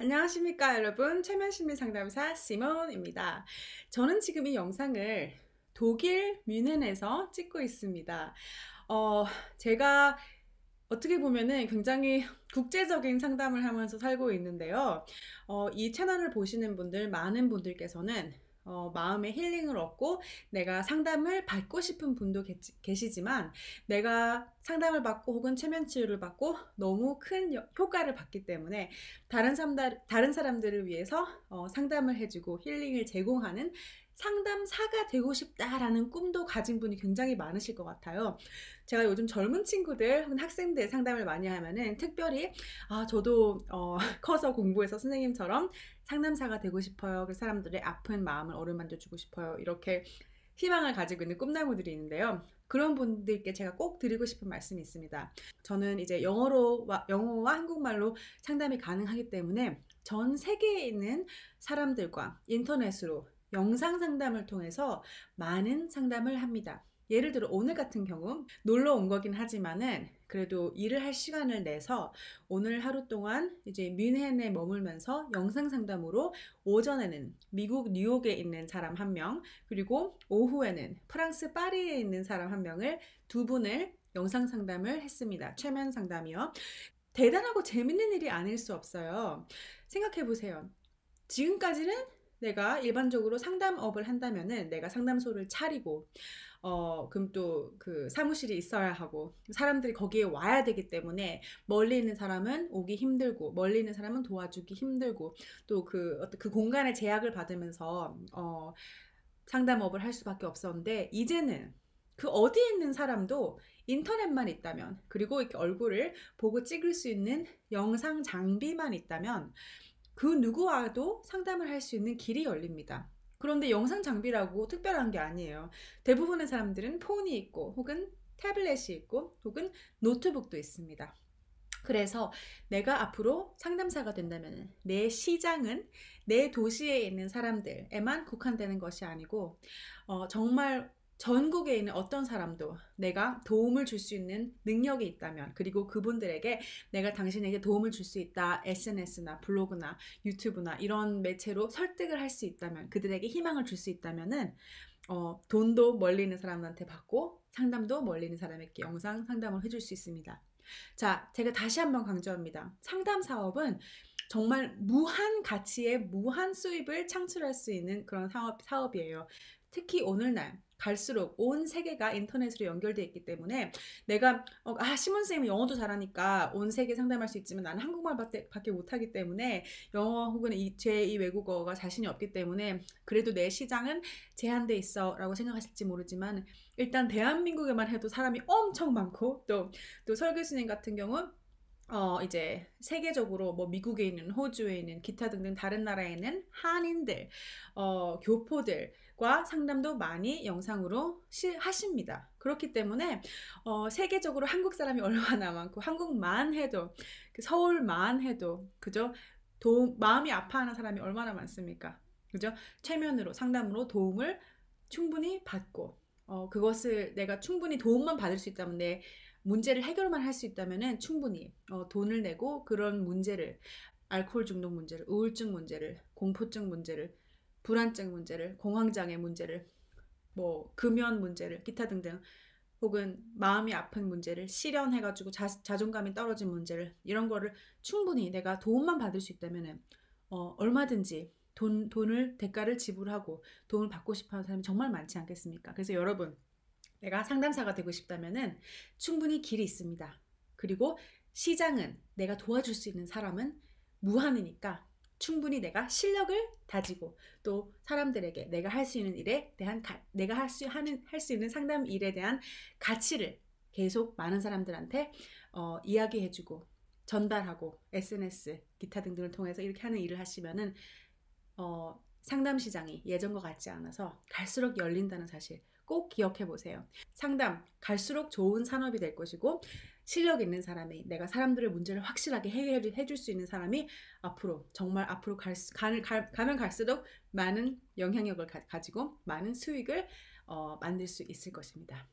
안녕하십니까 여러분 최면심리 상담사 시몬입니다. 저는 지금 이 영상을 독일 뮌헨에서 찍고 있습니다. 어, 제가 어떻게 보면은 굉장히 국제적인 상담을 하면서 살고 있는데요. 어, 이 채널을 보시는 분들 많은 분들께서는 어, 마음의 힐링을 얻고 내가 상담을 받고 싶은 분도 계시지만 내가 상담을 받고 혹은 최면 치유를 받고 너무 큰 효과를 받기 때문에 다른 사람들, 다른 사람들을 위해서 어, 상담을 해주고 힐링을 제공하는 상담사가 되고 싶다라는 꿈도 가진 분이 굉장히 많으실 것 같아요. 제가 요즘 젊은 친구들 혹은 학생들 상담을 많이 하면은 특별히 아 저도 어, 커서 공부해서 선생님처럼 상담사가 되고 싶어요. 그 사람들의 아픈 마음을 어루만져 주고 싶어요. 이렇게 희망을 가지고 있는 꿈나무들이 있는데요. 그런 분들께 제가 꼭 드리고 싶은 말씀이 있습니다. 저는 이제 영어로 영어와 한국말로 상담이 가능하기 때문에 전 세계에 있는 사람들과 인터넷으로 영상 상담을 통해서 많은 상담을 합니다. 예를 들어 오늘 같은 경우 놀러 온 거긴 하지만은 그래도 일을 할 시간을 내서 오늘 하루 동안 이제 뮌헨에 머물면서 영상 상담으로 오전에는 미국 뉴욕에 있는 사람 한 명, 그리고 오후에는 프랑스 파리에 있는 사람 한 명을 두 분을 영상 상담을 했습니다. 최면 상담이요. 대단하고 재밌는 일이 아닐 수 없어요. 생각해 보세요. 지금까지는 내가 일반적으로 상담업을 한다면은 내가 상담소를 차리고 어 그럼 또 그 사무실이 있어야 하고 사람들이 거기에 와야 되기 때문에 멀리 있는 사람은 오기 힘들고 멀리 있는 사람은 도와주기 힘들고 또 그 어떤 그 공간의 제약을 받으면서 어 상담업을 할 수밖에 없었는데 이제는 그 어디에 있는 사람도 인터넷만 있다면 그리고 이렇게 얼굴을 보고 찍을 수 있는 영상 장비만 있다면 그 누구와도 상담을 할 수 있는 길이 열립니다. 그런데 영상 장비라고 특별한 게 아니에요. 대부분의 사람들은 폰이 있고 혹은 태블릿이 있고 혹은 노트북도 있습니다. 그래서 내가 앞으로 상담사가 된다면 내 시장은 내 도시에 있는 사람들에만 국한되는 것이 아니고 어, 정말 전국에 있는 어떤 사람도 내가 도움을 줄 수 있는 능력이 있다면 그리고 그분들에게 내가 당신에게 도움을 줄 수 있다 SNS나 블로그나 유튜브나 이런 매체로 설득을 할 수 있다면 그들에게 희망을 줄 수 있다면은 어, 돈도 멀리 있는 사람한테 받고 상담도 멀리 있는 사람에게 영상 상담을 해줄 수 있습니다. 자, 제가 다시 한번 강조합니다. 상담 사업은 정말 무한 가치의 무한 수입을 창출할 수 있는 그런 사업, 사업이에요. 특히 오늘날 갈수록 온 세계가 인터넷으로 연결되어 있기 때문에 내가 어, 아 시몬 쌤이 영어도 잘하니까 온 세계 상담할 수 있지만 나는 한국말밖에 밖에 못하기 때문에 영어 혹은 제2 외국어가 자신이 없기 때문에 그래도 내 시장은 제한돼 있어라고 생각하실지 모르지만 일단 대한민국에만 해도 사람이 엄청 많고 또또 설 교수님 같은 경우 어, 이제 세계적으로 뭐 미국에 있는 호주에 있는 기타 등등 다른 나라에 있는 한인들, 어, 교포들과 상담도 많이 영상으로 시, 하십니다. 그렇기 때문에 어, 세계적으로 한국 사람이 얼마나 많고 한국만 해도 그 서울만 해도 그죠? 도, 마음이 아파하는 사람이 얼마나 많습니까? 그죠? 최면으로 상담으로 도움을 충분히 받고 어, 그것을 내가 충분히 도움만 받을 수 있다면 내 문제를 해결만 할 수 있다면 충분히 어, 돈을 내고 그런 문제를 알코올 중독 문제를 우울증 문제를 공포증 문제를 불안증 문제를 공황장애 문제를 뭐 금연 문제를 기타 등등 혹은 마음이 아픈 문제를 실현해가지고 자, 자존감이 떨어진 문제를 이런 거를 충분히 내가 도움만 받을 수 있다면 어, 얼마든지 돈, 돈을 대가를 지불하고 도움을 받고 싶어 하는 사람이 정말 많지 않겠습니까? 그래서 여러분 내가 상담사가 되고 싶다면은 충분히 길이 있습니다. 그리고 시장은 내가 도와줄 수 있는 사람은 무한이니까 충분히 내가 실력을 다지고 또 사람들에게 내가 할 수 있는 일에 대한 가, 내가 할 수 하는 할 수 있는 상담 일에 대한 가치를 계속 많은 사람들한테 어, 이야기해주고 전달하고 SNS 기타 등등을 통해서 이렇게 하는 일을 하시면은 어, 상담 시장이 예전과 같지 않아서 갈수록 열린다는 사실 꼭 기억해 보세요. 상담 갈수록 좋은 산업이 될 것이고 실력 있는 사람이 내가 사람들의 문제를 확실하게 해결해 줄 수 있는 사람이 앞으로 정말 앞으로 갈, 가, 가, 가면 갈수록 많은 영향력을 가, 지고 많은 수익을 어, 만들 수 있을 것입니다.